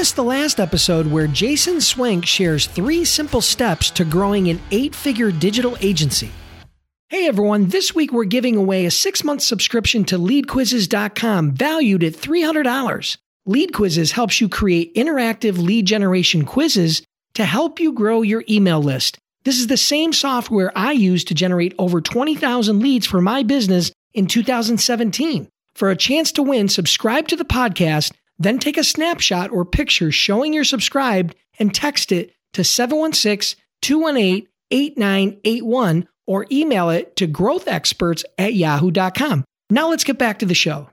Miss the last episode where Jason Swank shares three simple steps to growing an eight figure digital agency. Hey everyone, this week we're giving away a six month subscription to leadquizzes.com valued at $300. Lead Quizzes helps you create interactive lead generation quizzes to help you grow your email list. This is the same software I used to generate over 20,000 leads for my business in 2017. For a chance to win, subscribe to the podcast then take a snapshot or picture showing you're subscribed and text it to 716 218 8981 or email it to growthexperts at yahoo.com. Now let's get back to the show.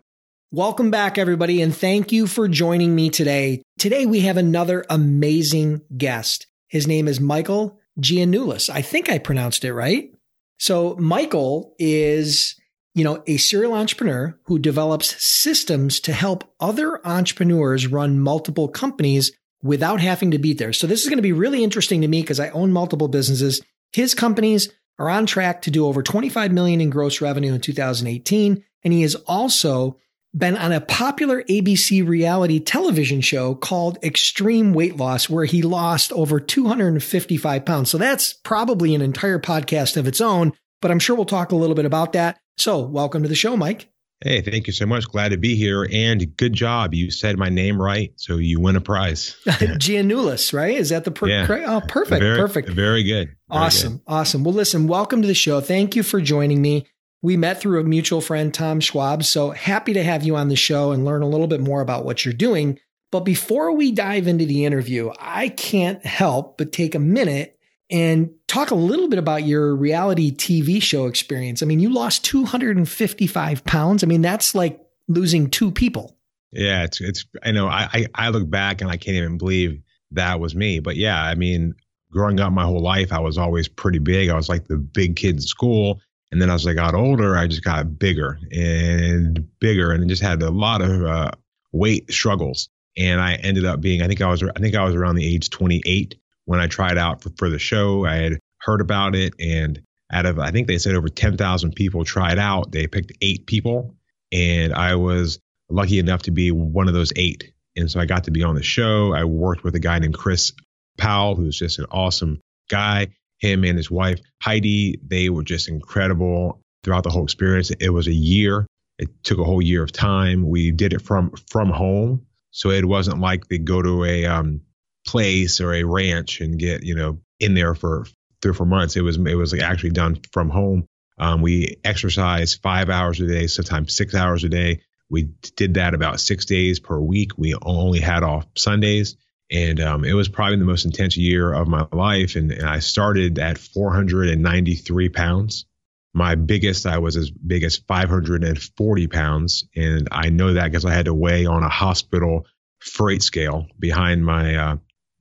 Welcome back, everybody, and thank you for joining me today. Today we have another amazing guest. His name is Michael Giannoulis. I think I pronounced it right. So, Michael is you know, a serial entrepreneur who develops systems to help other entrepreneurs run multiple companies without having to be there. So this is going to be really interesting to me because I own multiple businesses. His companies are on track to do over 25 million in gross revenue in 2018. And he has also been on a popular ABC reality television show called Extreme Weight Loss, where he lost over 255 pounds. So that's probably an entire podcast of its own, but I'm sure we'll talk a little bit about that. So, welcome to the show, Mike. Hey, thank you so much. Glad to be here. And good job. You said my name right. So you win a prize. Giannoulis, right? Is that the per- yeah. correct? Oh, perfect. Very, perfect. Very good. Very awesome. Good. Awesome. Well, listen, welcome to the show. Thank you for joining me. We met through a mutual friend, Tom Schwab. So happy to have you on the show and learn a little bit more about what you're doing. But before we dive into the interview, I can't help but take a minute and talk a little bit about your reality TV show experience. I mean, you lost 255 pounds. I mean, that's like losing two people. Yeah, it's it's. I know. I I look back and I can't even believe that was me. But yeah, I mean, growing up my whole life, I was always pretty big. I was like the big kid in school. And then as I got older, I just got bigger and bigger, and just had a lot of uh, weight struggles. And I ended up being, I think I was, I think I was around the age 28 when I tried out for, for the show. I had heard about it, and out of I think they said over 10,000 people tried out, they picked eight people, and I was lucky enough to be one of those eight. And so I got to be on the show. I worked with a guy named Chris Powell, who's just an awesome guy. Him and his wife Heidi, they were just incredible throughout the whole experience. It was a year. It took a whole year of time. We did it from from home, so it wasn't like they go to a um, place or a ranch and get you know in there for three or four months. It was it was actually done from home. Um, we exercise five hours a day, sometimes six hours a day. We did that about six days per week. We only had off Sundays, and um, it was probably the most intense year of my life. And, and I started at 493 pounds. My biggest, I was as big as 540 pounds, and I know that because I had to weigh on a hospital freight scale behind my uh,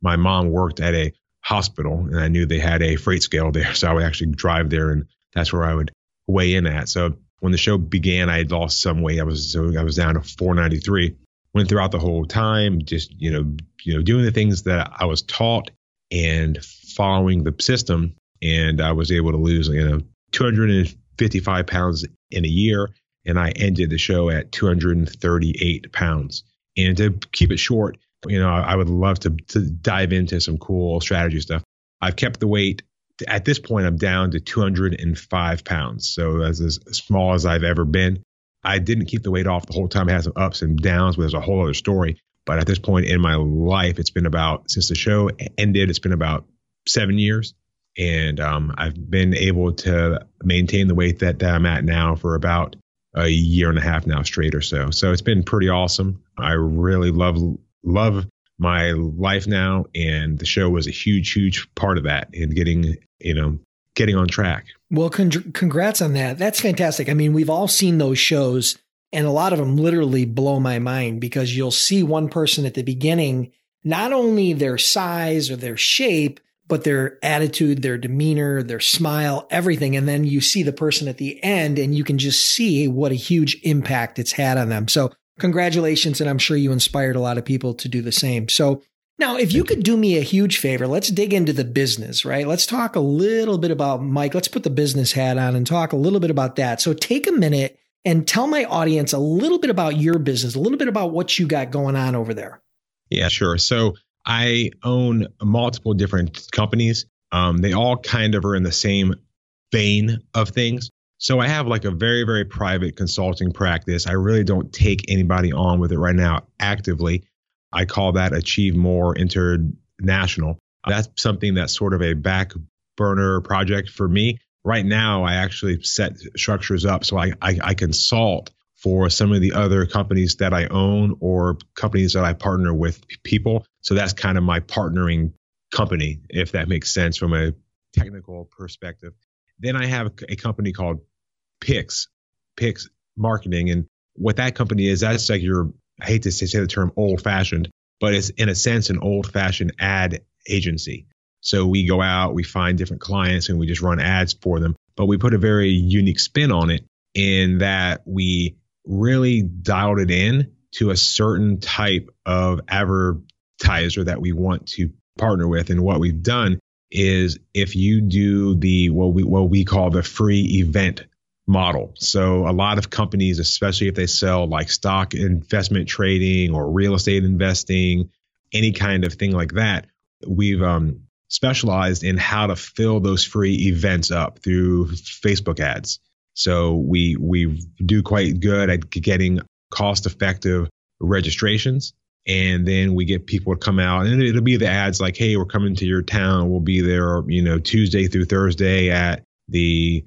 my mom worked at a hospital and I knew they had a freight scale there. So I would actually drive there and that's where I would weigh in at. So when the show began, I had lost some weight. I was so I was down to 493. Went throughout the whole time, just you know, you know, doing the things that I was taught and following the system, and I was able to lose you know 255 pounds in a year, and I ended the show at 238 pounds. And to keep it short, you know, I would love to, to dive into some cool strategy stuff. I've kept the weight. At this point, I'm down to 205 pounds. So that's as small as I've ever been. I didn't keep the weight off the whole time. I had some ups and downs, but there's a whole other story. But at this point in my life, it's been about, since the show ended, it's been about seven years. And um, I've been able to maintain the weight that, that I'm at now for about a year and a half now straight or so. So it's been pretty awesome. I really love love my life now and the show was a huge huge part of that in getting you know getting on track well con- congrats on that that's fantastic i mean we've all seen those shows and a lot of them literally blow my mind because you'll see one person at the beginning not only their size or their shape, but their attitude, their demeanor, their smile, everything. And then you see the person at the end and you can just see what a huge impact it's had on them. So congratulations. And I'm sure you inspired a lot of people to do the same. So now, if you could do me a huge favor, let's dig into the business, right? Let's talk a little bit about Mike. Let's put the business hat on and talk a little bit about that. So take a minute and tell my audience a little bit about your business, a little bit about what you got going on over there. Yeah, sure. So I own multiple different companies. Um, they all kind of are in the same vein of things. So I have like a very, very private consulting practice. I really don't take anybody on with it right now actively. I call that Achieve More International. That's something that's sort of a back burner project for me. Right now, I actually set structures up so I, I, I consult for some of the other companies that I own or companies that I partner with people. So that's kind of my partnering company, if that makes sense from a technical perspective. Then I have a company called Pix, Pix Marketing. And what that company is, that's like your, I hate to say the term old fashioned, but it's in a sense an old fashioned ad agency. So we go out, we find different clients and we just run ads for them. But we put a very unique spin on it in that we really dialed it in to a certain type of advertiser that we want to partner with. And what we've done is if you do the what we what we call the free event model. So a lot of companies, especially if they sell like stock investment trading or real estate investing, any kind of thing like that, we've um, specialized in how to fill those free events up through Facebook ads. So we we do quite good at getting cost effective registrations. And then we get people to come out and it'll be the ads like, hey, we're coming to your town. We'll be there, you know, Tuesday through Thursday at the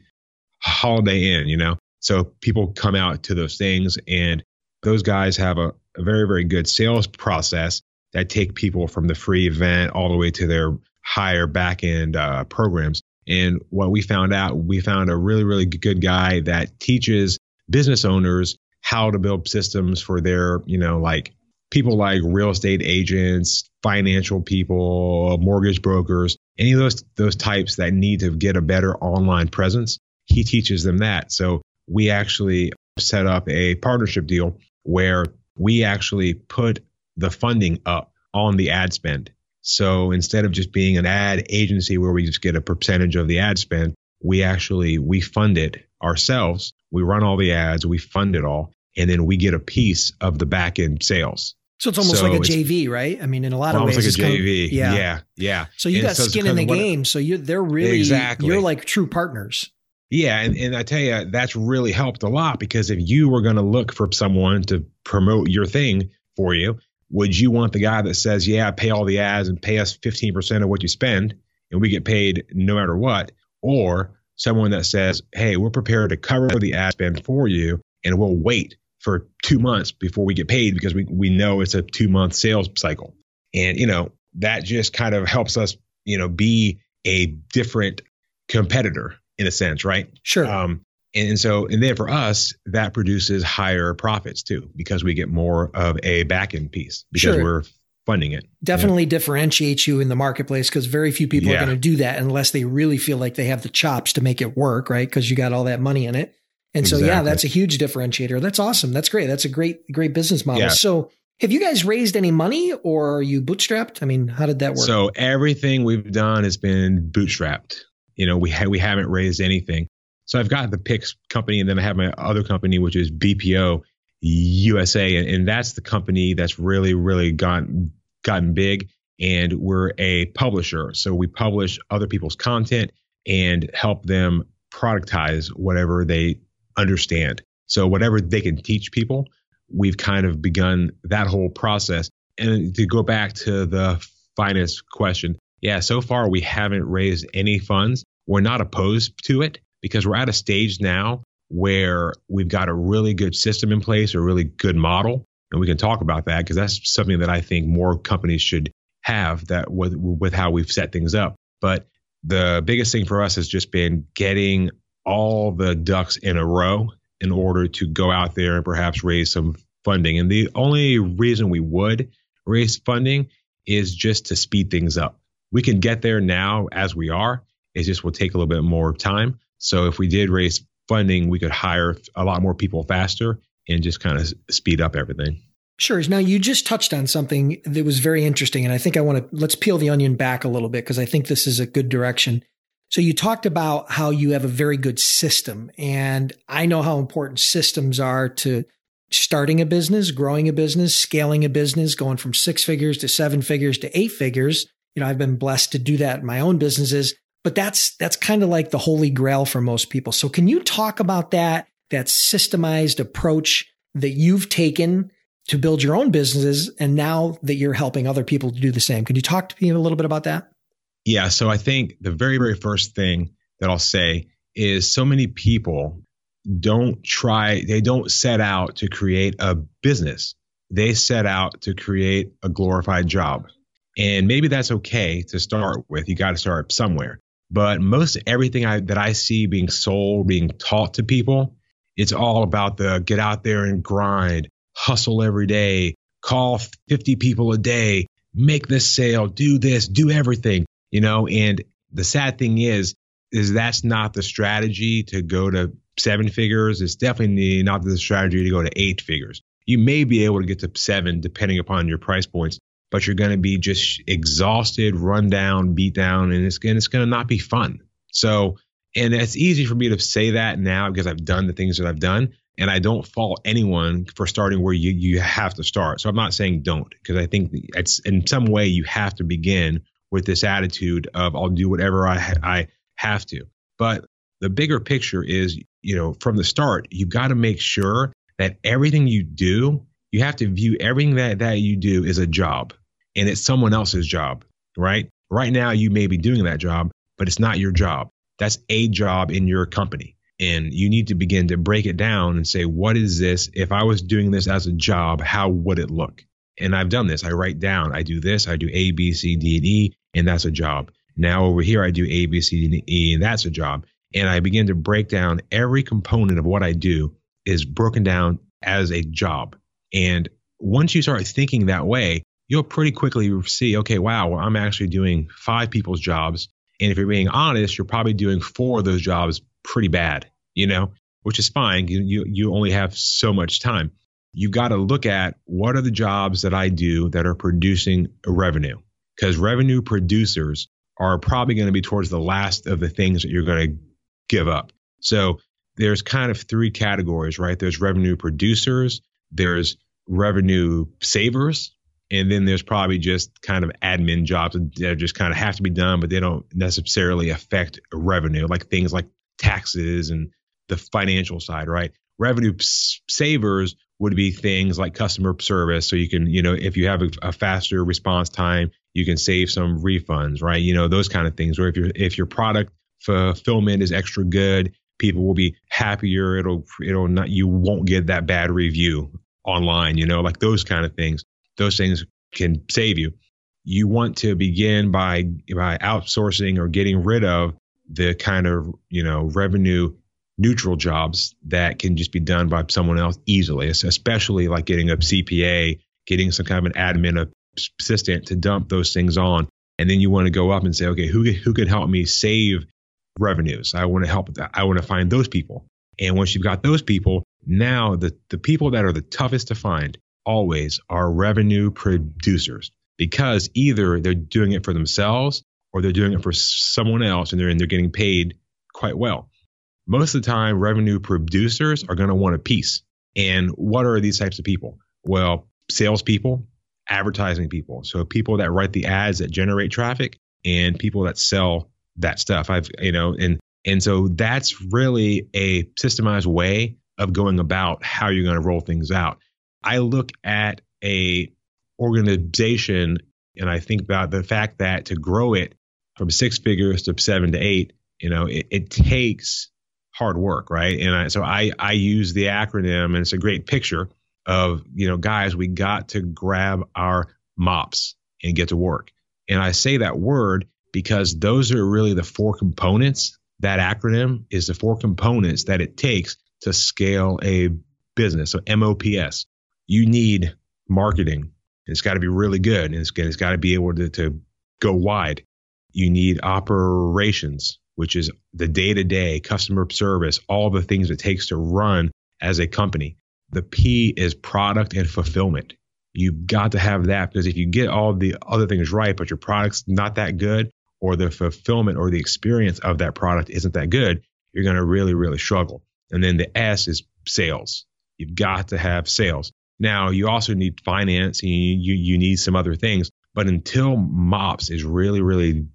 Holiday Inn, you know? So people come out to those things and those guys have a, a very, very good sales process that take people from the free event all the way to their higher back end uh, programs. And what we found out, we found a really, really good guy that teaches business owners how to build systems for their, you know, like people like real estate agents, financial people, mortgage brokers, any of those those types that need to get a better online presence. He teaches them that. So we actually set up a partnership deal where we actually put the funding up on the ad spend. So instead of just being an ad agency where we just get a percentage of the ad spend, we actually we fund it ourselves. We run all the ads, we fund it all, and then we get a piece of the back end sales. So it's almost so like a JV, right? I mean, in a lot of ways, like a JV. Kind of, yeah, yeah, yeah. So you and got so skin in the game. So you they're really exactly. you're like true partners. Yeah, and, and I tell you, that's really helped a lot because if you were going to look for someone to promote your thing for you, would you want the guy that says, "Yeah, pay all the ads and pay us 15% of what you spend, and we get paid no matter what," or someone that says, "Hey, we're prepared to cover the ad spend for you, and we'll wait for two months before we get paid because we we know it's a two month sales cycle," and you know that just kind of helps us, you know, be a different competitor in a sense, right? Sure. Um, and so, and then for us, that produces higher profits too, because we get more of a back end piece because sure. we're funding it. Definitely yeah. differentiates you in the marketplace because very few people yeah. are going to do that unless they really feel like they have the chops to make it work, right? Because you got all that money in it. And exactly. so, yeah, that's a huge differentiator. That's awesome. That's great. That's a great, great business model. Yeah. So, have you guys raised any money or are you bootstrapped? I mean, how did that work? So, everything we've done has been bootstrapped. You know, we ha- we haven't raised anything. So I've got the Pix company, and then I have my other company, which is BPO USA, and, and that's the company that's really, really gotten gotten big. And we're a publisher, so we publish other people's content and help them productize whatever they understand. So whatever they can teach people, we've kind of begun that whole process. And to go back to the finance question, yeah, so far we haven't raised any funds. We're not opposed to it because we're at a stage now where we've got a really good system in place, a really good model, and we can talk about that because that's something that I think more companies should have that with, with how we've set things up. But the biggest thing for us has just been getting all the ducks in a row in order to go out there and perhaps raise some funding. And the only reason we would raise funding is just to speed things up. We can get there now as we are. It just will take a little bit more time. So if we did raise funding, we could hire a lot more people faster and just kind of speed up everything. Sure. Now you just touched on something that was very interesting. And I think I want to let's peel the onion back a little bit because I think this is a good direction. So you talked about how you have a very good system. And I know how important systems are to starting a business, growing a business, scaling a business, going from six figures to seven figures to eight figures. You know, I've been blessed to do that in my own businesses, but that's that's kind of like the holy grail for most people. So can you talk about that that systemized approach that you've taken to build your own businesses and now that you're helping other people to do the same. Can you talk to me a little bit about that? Yeah. So I think the very, very first thing that I'll say is so many people don't try, they don't set out to create a business. They set out to create a glorified job. And maybe that's okay to start with. You got to start somewhere. But most everything I, that I see being sold, being taught to people, it's all about the get out there and grind, hustle every day, call 50 people a day, make this sale, do this, do everything, you know, and the sad thing is, is that's not the strategy to go to seven figures. It's definitely not the strategy to go to eight figures. You may be able to get to seven depending upon your price points, but you're going to be just exhausted, run down, beat down, and it's going it's going to not be fun. So, and it's easy for me to say that now because I've done the things that I've done and I don't fault anyone for starting where you you have to start. So I'm not saying don't because I think it's in some way you have to begin with this attitude of I'll do whatever I I have to. But the bigger picture is, you know, from the start, you got to make sure that everything you do, you have to view everything that that you do is a job and it's someone else's job, right? Right now you may be doing that job, but it's not your job. That's a job in your company. And you need to begin to break it down and say, what is this? If I was doing this as a job, how would it look? And I've done this. I write down, I do this, I do A, B, C, D, and E, and that's a job. Now over here, I do A, B, C, D, and E, and that's a job. And I begin to break down every component of what I do is broken down as a job. And once you start thinking that way, you'll pretty quickly see, okay, wow, well, I'm actually doing five people's jobs. And if you're being honest, you're probably doing four of those jobs pretty bad, you know, which is fine. You, you, you only have so much time. You got to look at what are the jobs that I do that are producing revenue because revenue producers are probably going to be towards the last of the things that you're going to give up. So there's kind of three categories, right? There's revenue producers, there's revenue savers, and then there's probably just kind of admin jobs that just kind of have to be done, but they don't necessarily affect revenue, like things like taxes and the financial side, right? Revenue savers would be things like customer service. So you can, you know, if you have a, a, faster response time, you can save some refunds, right? You know, those kind of things. where if your if your product fulfillment is extra good, people will be happier. It'll it'll not you won't get that bad review online, you know, like those kind of things. Those things can save you. You want to begin by by outsourcing or getting rid of the kind of you know revenue neutral jobs that can just be done by someone else easily, especially like getting a CPA, getting some kind of an admin assistant to dump those things on. And then you want to go up and say, okay, who, who can help me save revenues? I want to help with that. I want to find those people. And once you've got those people, now the, the people that are the toughest to find always are revenue producers because either they're doing it for themselves or they're doing it for someone else and they're and they're getting paid quite well. Most of the time, revenue producers are going to want a piece. And what are these types of people? Well, salespeople, advertising people. So people that write the ads that generate traffic and people that sell that stuff. I've you know, and and so that's really a systemized way of going about how you're going to roll things out. I look at a organization and I think about the fact that to grow it from six figures to seven to eight, you know, it, it takes hard work, right? And I, so I I use the acronym, and it's a great picture of you know, guys, we got to grab our mops and get to work. And I say that word because those are really the four components. That acronym is the four components that it takes to scale a business. So MOPS. You need marketing, it's got to be really good. And it's, it's got to be able to, to go wide. You need operations, which is the day to day customer service, all the things it takes to run as a company. The P is product and fulfillment. You've got to have that because if you get all the other things right, but your product's not that good, or the fulfillment or the experience of that product isn't that good, you're going to really, really struggle. And then the S is sales. You've got to have sales. Now, you also need finance and you, you, you need some other things. But until MOPS is really, really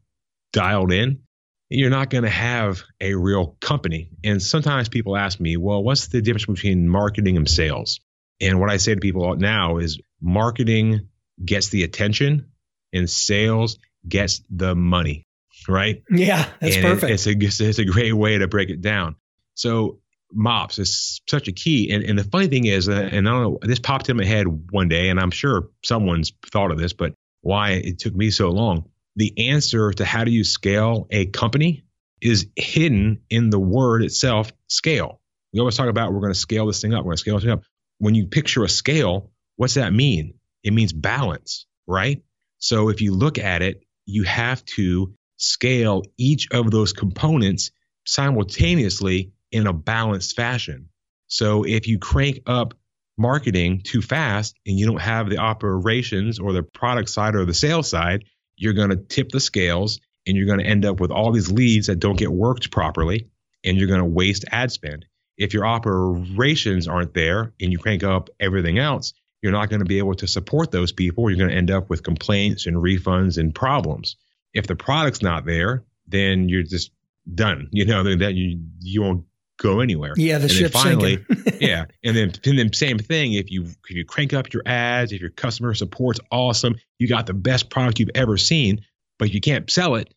dialed in, you're not going to have a real company. And sometimes people ask me, well, what's the difference between marketing and sales? And what I say to people now is marketing gets the attention and sales gets the money, right? Yeah, that's and perfect. It, it's, a, it's a great way to break it down. So mops is such a key. And, and the funny thing is, uh, and I don't know, this popped in my head one day, and I'm sure someone's thought of this, but why it took me so long. The answer to how do you scale a company is hidden in the word itself, scale. We always talk about we're going to scale this thing up, we're going to scale this thing up. When you picture a scale, what's that mean? It means balance, right? So if you look at it, you have to scale each of those components simultaneously in a balanced fashion. So if you crank up marketing too fast and you don't have the operations or the product side or the sales side, you're going to tip the scales and you're going to end up with all these leads that don't get worked properly and you're going to waste ad spend. If your operations aren't there and you crank up everything else, you're not going to be able to support those people. You're going to end up with complaints and refunds and problems. If the product's not there, then you're just done. You know that you you won't go anywhere. Yeah, the and ship's finally, sinking. yeah, and then and then same thing. If you if you crank up your ads, if your customer support's awesome, you got the best product you've ever seen, but you can't sell it.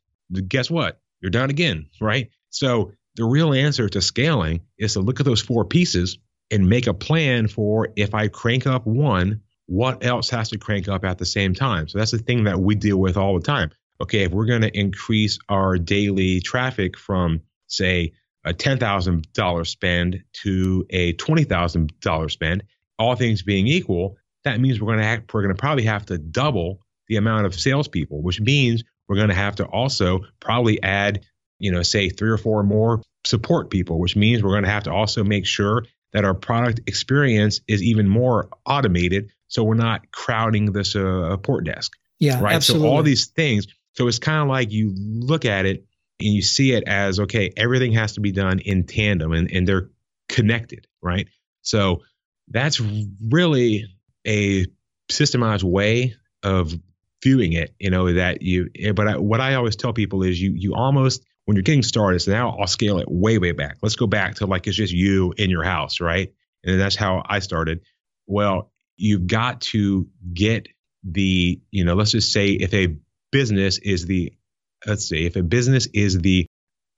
Guess what? You're done again, right? So the real answer to scaling is to look at those four pieces and make a plan for if I crank up one, what else has to crank up at the same time. So that's the thing that we deal with all the time. Okay, if we're going to increase our daily traffic from say a $10,000 spend to a $20,000 spend, all things being equal, that means we're going to have, we're going to probably have to double the amount of salespeople, which means we're going to have to also probably add, you know, say three or four more support people, which means we're going to have to also make sure that our product experience is even more automated, so we're not crowding this uh, support desk. Yeah, right. absolutely. So all these things. So it's kind of like you look at it and you see it as okay, everything has to be done in tandem and, and they're connected, right? So that's really a systemized way of viewing it, you know, that you, eh, but I, what I always tell people is you, you almost, when you're getting started, so now I'll scale it way, way back. Let's go back to like it's just you in your house, right? And that's how I started. Well, you've got to get the, you know, let's just say if a business is the let's see, if a business is the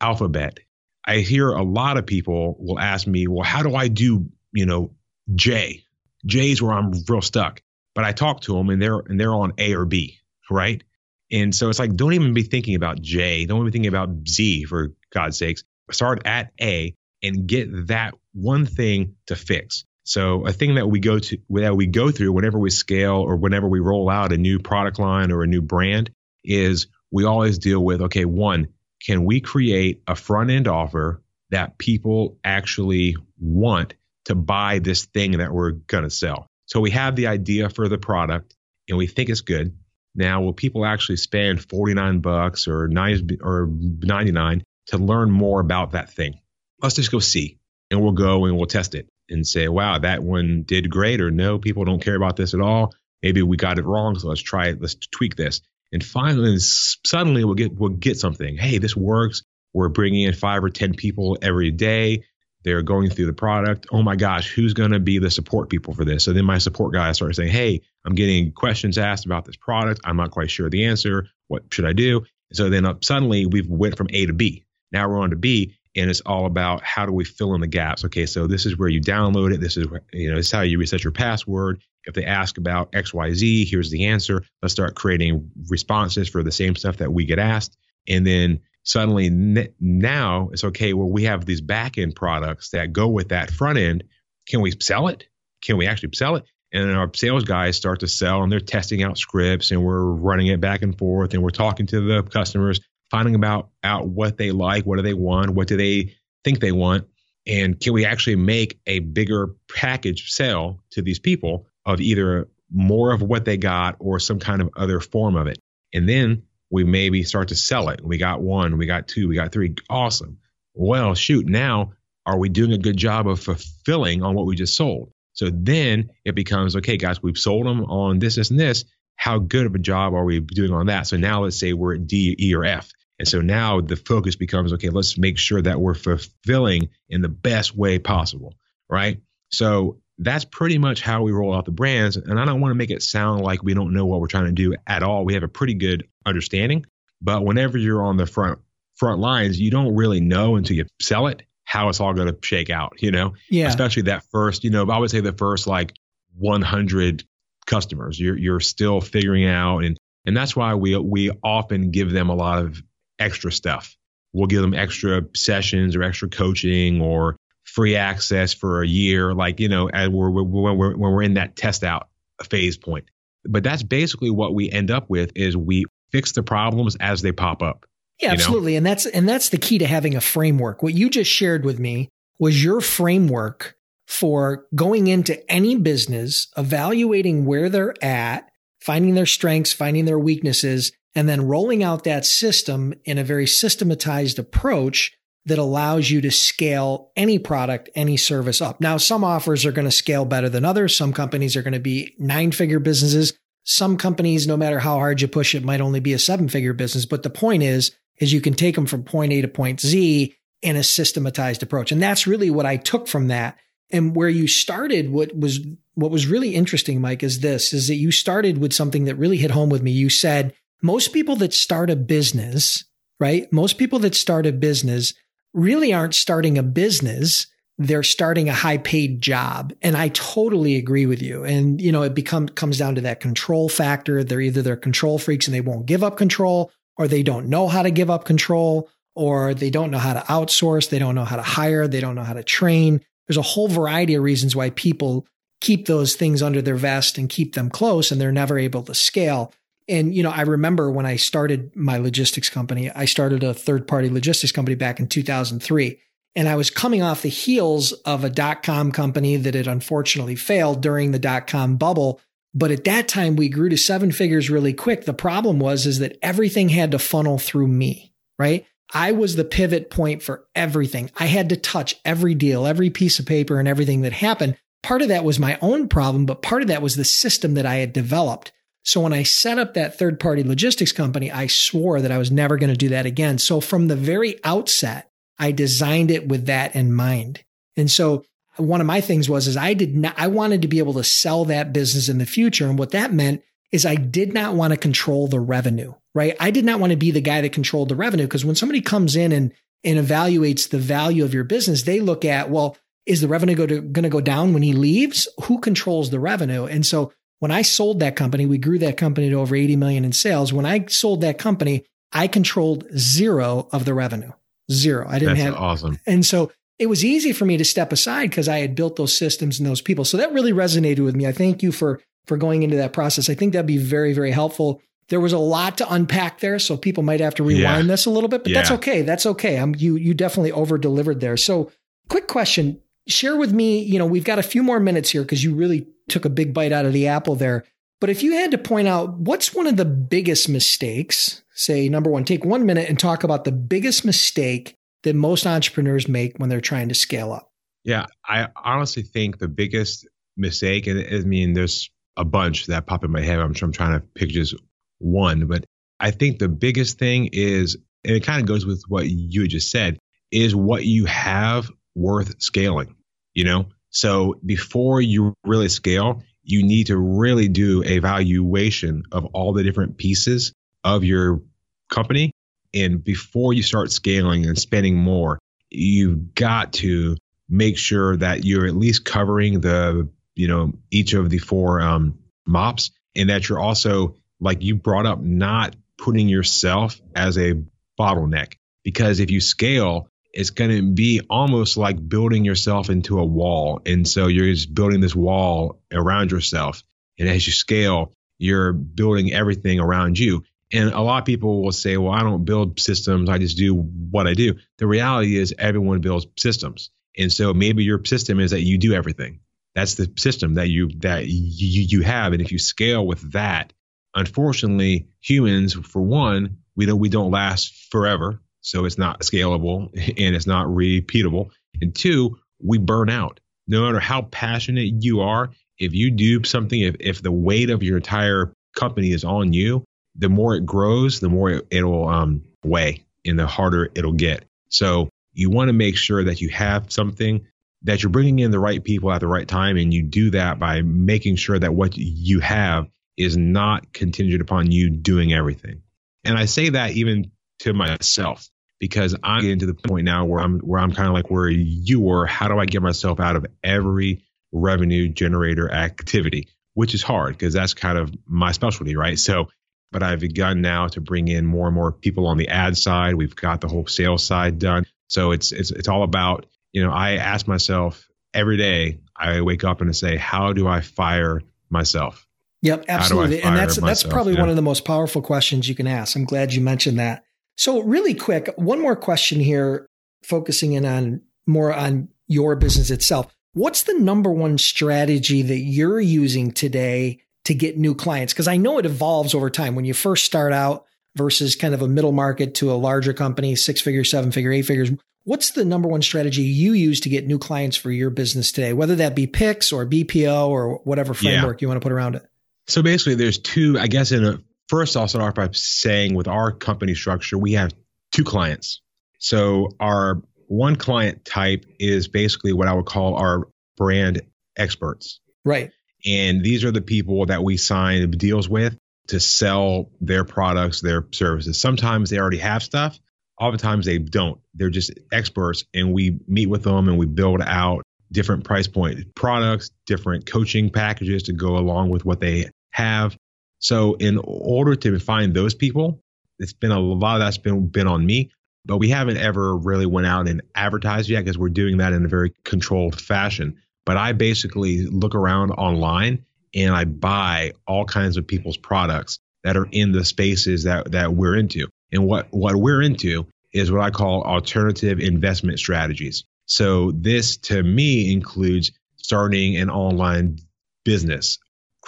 alphabet, I hear a lot of people will ask me, well, how do I do, you know, J? J's where I'm real stuck. But I talk to them and they're and they're on A or B, right? And so it's like, don't even be thinking about J. Don't even be thinking about Z for God's sakes. Start at A and get that one thing to fix. So a thing that we go to that we go through whenever we scale or whenever we roll out a new product line or a new brand is we always deal with okay, one, can we create a front end offer that people actually want to buy this thing that we're going to sell? So we have the idea for the product and we think it's good. Now, will people actually spend 49 bucks or 90 or 99 to learn more about that thing? Let's just go see and we'll go and we'll test it and say, wow, that one did great or no, people don't care about this at all. Maybe we got it wrong. So let's try it. Let's tweak this. And finally, suddenly we'll get we'll get something. Hey, this works. We're bringing in five or ten people every day. They're going through the product. Oh my gosh, who's going to be the support people for this? So then my support guy started saying, Hey, I'm getting questions asked about this product. I'm not quite sure the answer. What should I do? So then uh, suddenly we've went from A to B. Now we're on to B, and it's all about how do we fill in the gaps. Okay, so this is where you download it. This is you know this is how you reset your password. If they ask about XYZ, here's the answer. Let's start creating responses for the same stuff that we get asked. And then suddenly n- now it's okay. Well, we have these back end products that go with that front end. Can we sell it? Can we actually sell it? and our sales guys start to sell and they're testing out scripts and we're running it back and forth and we're talking to the customers finding about out what they like what do they want what do they think they want and can we actually make a bigger package sale to these people of either more of what they got or some kind of other form of it and then we maybe start to sell it we got one we got two we got three awesome well shoot now are we doing a good job of fulfilling on what we just sold so then it becomes okay, guys, we've sold them on this, this, and this. How good of a job are we doing on that? So now let's say we're at D, E, or F. And so now the focus becomes okay, let's make sure that we're fulfilling in the best way possible, right? So that's pretty much how we roll out the brands. And I don't want to make it sound like we don't know what we're trying to do at all. We have a pretty good understanding. But whenever you're on the front front lines, you don't really know until you sell it how it's all going to shake out, you know? Yeah. Especially that first, you know, I would say the first like 100 customers, you're, you're still figuring out. And, and that's why we, we often give them a lot of extra stuff. We'll give them extra sessions or extra coaching or free access for a year, like, you know, as we're, when we're, when we're in that test out phase point. But that's basically what we end up with is we fix the problems as they pop up. Yeah, absolutely. Know? And that's and that's the key to having a framework. What you just shared with me was your framework for going into any business, evaluating where they're at, finding their strengths, finding their weaknesses, and then rolling out that system in a very systematized approach that allows you to scale any product, any service up. Now, some offers are going to scale better than others. Some companies are going to be nine figure businesses. Some companies, no matter how hard you push it, might only be a seven figure business. But the point is, is you can take them from point A to point Z in a systematized approach. And that's really what I took from that. And where you started, what was, what was really interesting, Mike, is this, is that you started with something that really hit home with me. You said, most people that start a business, right? Most people that start a business really aren't starting a business. They're starting a high paid job. And I totally agree with you. And, you know, it becomes, comes down to that control factor. They're either they're control freaks and they won't give up control or they don't know how to give up control, or they don't know how to outsource, they don't know how to hire, they don't know how to train. There's a whole variety of reasons why people keep those things under their vest and keep them close and they're never able to scale. And, you know, I remember when I started my logistics company, I started a third party logistics company back in 2003. And I was coming off the heels of a dot com company that had unfortunately failed during the dot com bubble. But at that time, we grew to seven figures really quick. The problem was, is that everything had to funnel through me, right? I was the pivot point for everything. I had to touch every deal, every piece of paper and everything that happened. Part of that was my own problem, but part of that was the system that I had developed. So when I set up that third party logistics company, I swore that I was never going to do that again. So from the very outset, I designed it with that in mind. And so one of my things was is I did not I wanted to be able to sell that business in the future and what that meant is I did not want to control the revenue, right? I did not want to be the guy that controlled the revenue because when somebody comes in and and evaluates the value of your business, they look at, well, is the revenue going to go down when he leaves? Who controls the revenue? And so when I sold that company, we grew that company to over 80 million in sales. When I sold that company, I controlled zero of the revenue. Zero. I didn't That's have awesome. And so it was easy for me to step aside because I had built those systems and those people. So that really resonated with me. I thank you for for going into that process. I think that'd be very very helpful. There was a lot to unpack there, so people might have to rewind yeah. this a little bit, but yeah. that's okay. That's okay. I'm you you definitely over delivered there. So, quick question, share with me, you know, we've got a few more minutes here because you really took a big bite out of the apple there. But if you had to point out what's one of the biggest mistakes, say number 1, take 1 minute and talk about the biggest mistake that most entrepreneurs make when they're trying to scale up? Yeah, I honestly think the biggest mistake, and I mean, there's a bunch that pop in my head. I'm, I'm trying to pick just one, but I think the biggest thing is, and it kind of goes with what you just said, is what you have worth scaling. You know, so before you really scale, you need to really do a valuation of all the different pieces of your company and before you start scaling and spending more, you've got to make sure that you're at least covering the, you know, each of the four um, mops and that you're also, like you brought up, not putting yourself as a bottleneck. Because if you scale it's going to be almost like building yourself into a wall. And so you're just building this wall around yourself. And as you scale, you're building everything around you. And a lot of people will say, well, I don't build systems. I just do what I do. The reality is everyone builds systems. And so maybe your system is that you do everything. That's the system that you that you, you have. And if you scale with that, unfortunately, humans, for one, we don't we don't last forever. So it's not scalable and it's not repeatable. And two, we burn out. No matter how passionate you are, if you do something, if, if the weight of your entire company is on you, the more it grows, the more it, will um, weigh and the harder it'll get. So you want to make sure that you have something that you're bringing in the right people at the right time. And you do that by making sure that what you have is not contingent upon you doing everything. And I say that even to myself because I'm getting to the point now where I'm where I'm kind of like where you were. How do I get myself out of every revenue generator activity? Which is hard because that's kind of my specialty, right? So, but I've begun now to bring in more and more people on the ad side. We've got the whole sales side done. So it's it's it's all about you know I ask myself every day. I wake up and I say, how do I fire myself? Yep, absolutely. And that's myself? that's probably one of the most powerful questions you can ask. I'm glad you mentioned that. So really quick, one more question here, focusing in on more on your business itself. What's the number one strategy that you're using today to get new clients? Because I know it evolves over time. When you first start out versus kind of a middle market to a larger company, six figure, seven figure, eight figures. What's the number one strategy you use to get new clients for your business today, whether that be Pix or BPO or whatever framework yeah. you want to put around it? So basically, there's two. I guess in a first, I'll start off by saying with our company structure, we have two clients. So our one client type is basically what I would call our brand experts. Right. And these are the people that we sign deals with to sell their products, their services. Sometimes they already have stuff. Oftentimes they don't. They're just experts, and we meet with them and we build out different price point products, different coaching packages to go along with what they have. So in order to find those people, it's been a lot of that's been been on me, but we haven't ever really went out and advertised yet because we're doing that in a very controlled fashion. But I basically look around online and I buy all kinds of people's products that are in the spaces that that we're into. And what what we're into is what I call alternative investment strategies. So this to me includes starting an online business,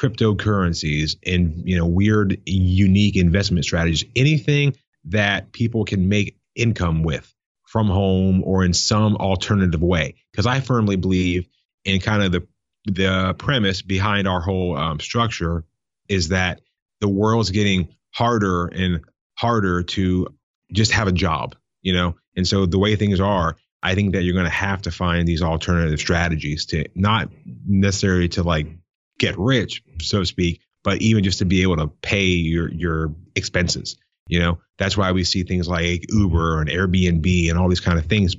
cryptocurrencies and you know weird unique investment strategies anything that people can make income with from home or in some alternative way. Because i firmly believe in kind of the the premise behind our whole um, structure is that the world's getting harder and harder to just have a job you know? And so the way things are i think that you're going to have to find these alternative strategies to not necessarily to like get rich, so to speak, but even just to be able to pay your your expenses. You know, that's why we see things like Uber and Airbnb and all these kind of things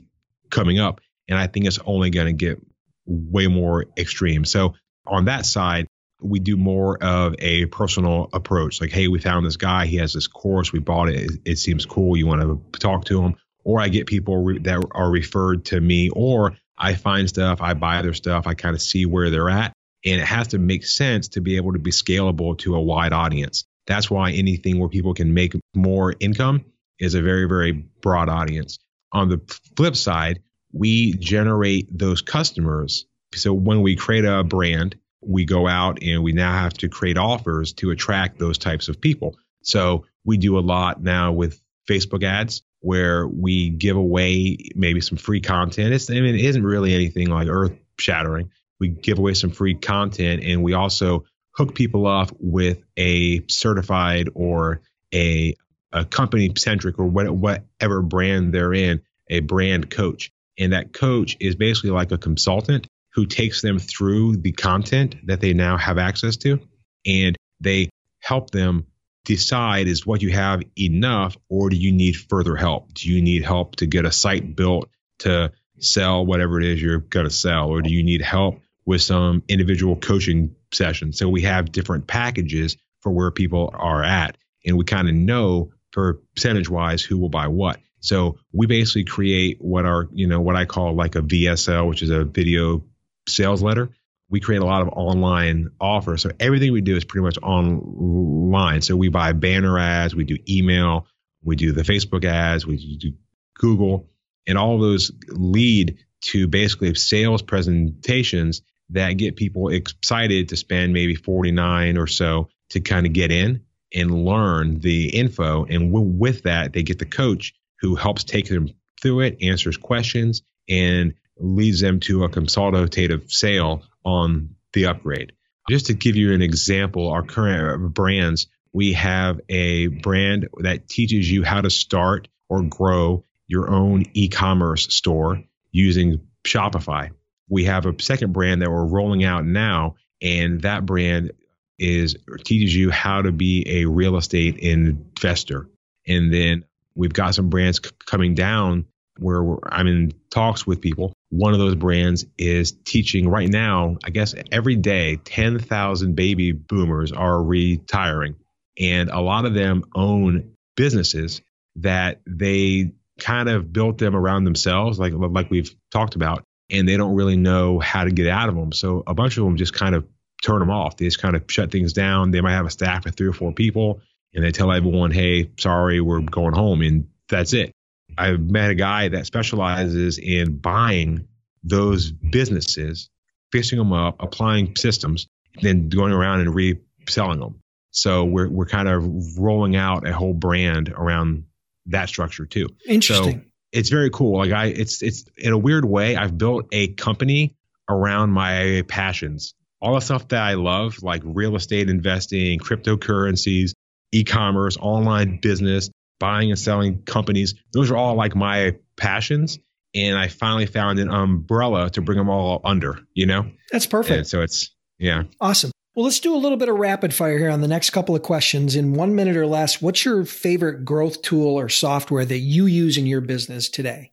coming up. And I think it's only going to get way more extreme. So on that side, we do more of a personal approach. Like, hey, we found this guy. He has this course. We bought it. It, it seems cool. You want to talk to him. Or I get people re- that are referred to me, or I find stuff, I buy their stuff, I kind of see where they're at, and it has to make sense to be able to be scalable to a wide audience. That's why anything where people can make more income is a very, very broad audience. On the flip side, we generate those customers. So when we create a brand, we go out and we now have to create offers to attract those types of people. So we do a lot now with Facebook ads where we give away maybe some free content. It's, I mean, it isn't really anything like earth shattering, we give away some free content and we also hook people up with a certified or a, a company centric or what, whatever brand they're in, a brand coach. And that coach is basically like a consultant who takes them through the content that they now have access to and they help them decide is what you have enough or do you need further help? Do you need help to get a site built to sell whatever it is you're going to sell or do you need help with some individual coaching sessions. So we have different packages for where people are at, and we kind of know percentage wise who will buy what. So we basically create what are, you know, what I call like a VSL, which is a video sales letter. We create a lot of online offers. So everything we do is pretty much online. So we buy banner ads, we do email, we do the Facebook ads, we do Google, and all those lead to basically sales presentations that get people excited to spend maybe 49 or so to kind of get in and learn the info. And w- with that, they get the coach who helps take them through it, answers questions, and leads them to a consultative sale on the upgrade. Just to give you an example, our current uh, brands, we have a brand that teaches you how to start or grow your own e commerce store using Shopify. We have a second brand that we're rolling out now, and that brand is teaches you how to be a real estate investor. And then we've got some brands c- coming down where I'm in talks with people. One of those brands is teaching right now, I guess every day, 10,000 baby boomers are retiring. And a lot of them own businesses that they kind of built them around themselves, like, like we've talked about, and they don't really know how to get out of them. So a bunch of them just kind of turn them off. They just kind of shut things down. They might have a staff of three or four people and they tell everyone, hey, sorry, we're going home. And that's it. I've met a guy that specializes in buying those businesses, fixing them up, applying systems, then going around and reselling them. So we're we're kind of rolling out a whole brand around that structure too. Interesting. So it's very cool. Like I, it's it's in a weird way, I've built a company around my passions. All the stuff that I love, like real estate investing, cryptocurrencies, e-commerce, online business, buying and selling companies. Those are all like my passions. And I finally found an umbrella to bring them all under, you know? That's perfect. And so it's, yeah. Awesome. Well, let's do a little bit of rapid fire here on the next couple of questions in one minute or less. What's your favorite growth tool or software that you use in your business today?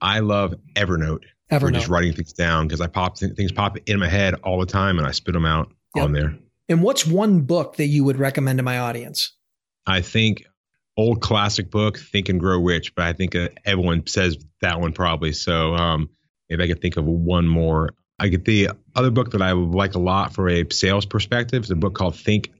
I love Evernote. Evernote. For just writing things down because I pop things pop in my head all the time and I spit them out yep. on there. And what's one book that you would recommend to my audience? I think old classic book, Think and Grow Rich, but I think uh, everyone says that one probably. So um, if I could think of one more, I get the other book that I would like a lot for a sales perspective is a book called Think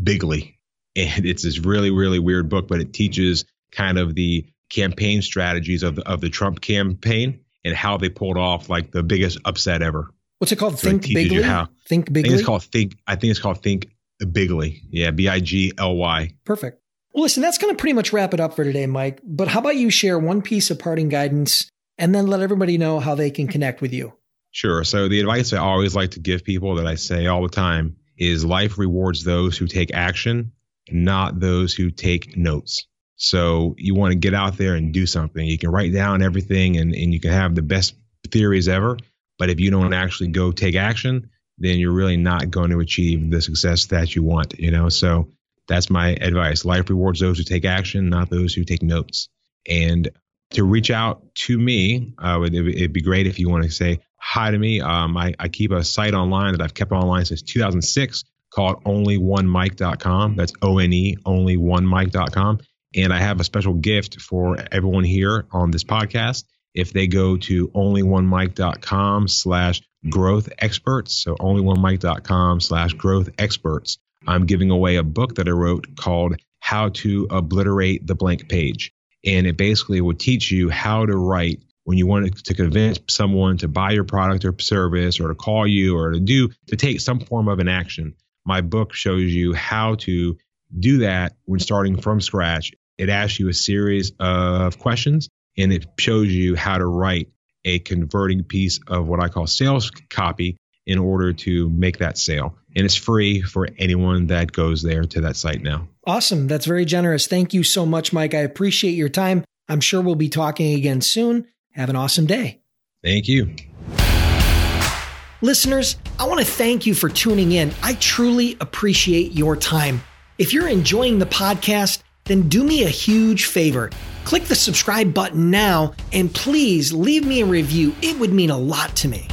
Bigly. And it's this really, really weird book, but it teaches kind of the campaign strategies of the, of the Trump campaign and how they pulled off like the biggest upset ever. What's it called? So think it bigly. How, think bigly. I think it's called think. I think it's called think bigly. Yeah, B I G L Y. Perfect. Well, listen, that's going to pretty much wrap it up for today, Mike. But how about you share one piece of parting guidance and then let everybody know how they can connect with you? Sure. So the advice I always like to give people that I say all the time is life rewards those who take action, not those who take notes. So you want to get out there and do something. You can write down everything and, and you can have the best theories ever. But if you don't actually go take action, then you're really not going to achieve the success that you want, you know? So that's my advice. Life rewards those who take action, not those who take notes. And to reach out to me, uh, it, would be great if you want to say hi to me. Um, I, I, keep a site online that I've kept online since 2006 called onlyonemike.com. That's O N E, onlyonemike.com. And I have a special gift for everyone here on this podcast if they go to onlyonemike.com slash growth experts. So onlyonemike.com slash growth experts. I'm giving away a book that I wrote called How to Obliterate the Blank Page. And it basically will teach you how to write when you want to convince someone to buy your product or service or to call you or to do to take some form of an action. My book shows you how to do that when starting from scratch. It asks you a series of questions and it shows you how to write a converting piece of what I call sales copy in order to make that sale. And it's free for anyone that goes there to that site now. Awesome. That's very generous. Thank you so much, Mike. I appreciate your time. I'm sure we'll be talking again soon. Have an awesome day. Thank you. Listeners, I want to thank you for tuning in. I truly appreciate your time. If you're enjoying the podcast, then do me a huge favor. Click the subscribe button now and please leave me a review. It would mean a lot to me.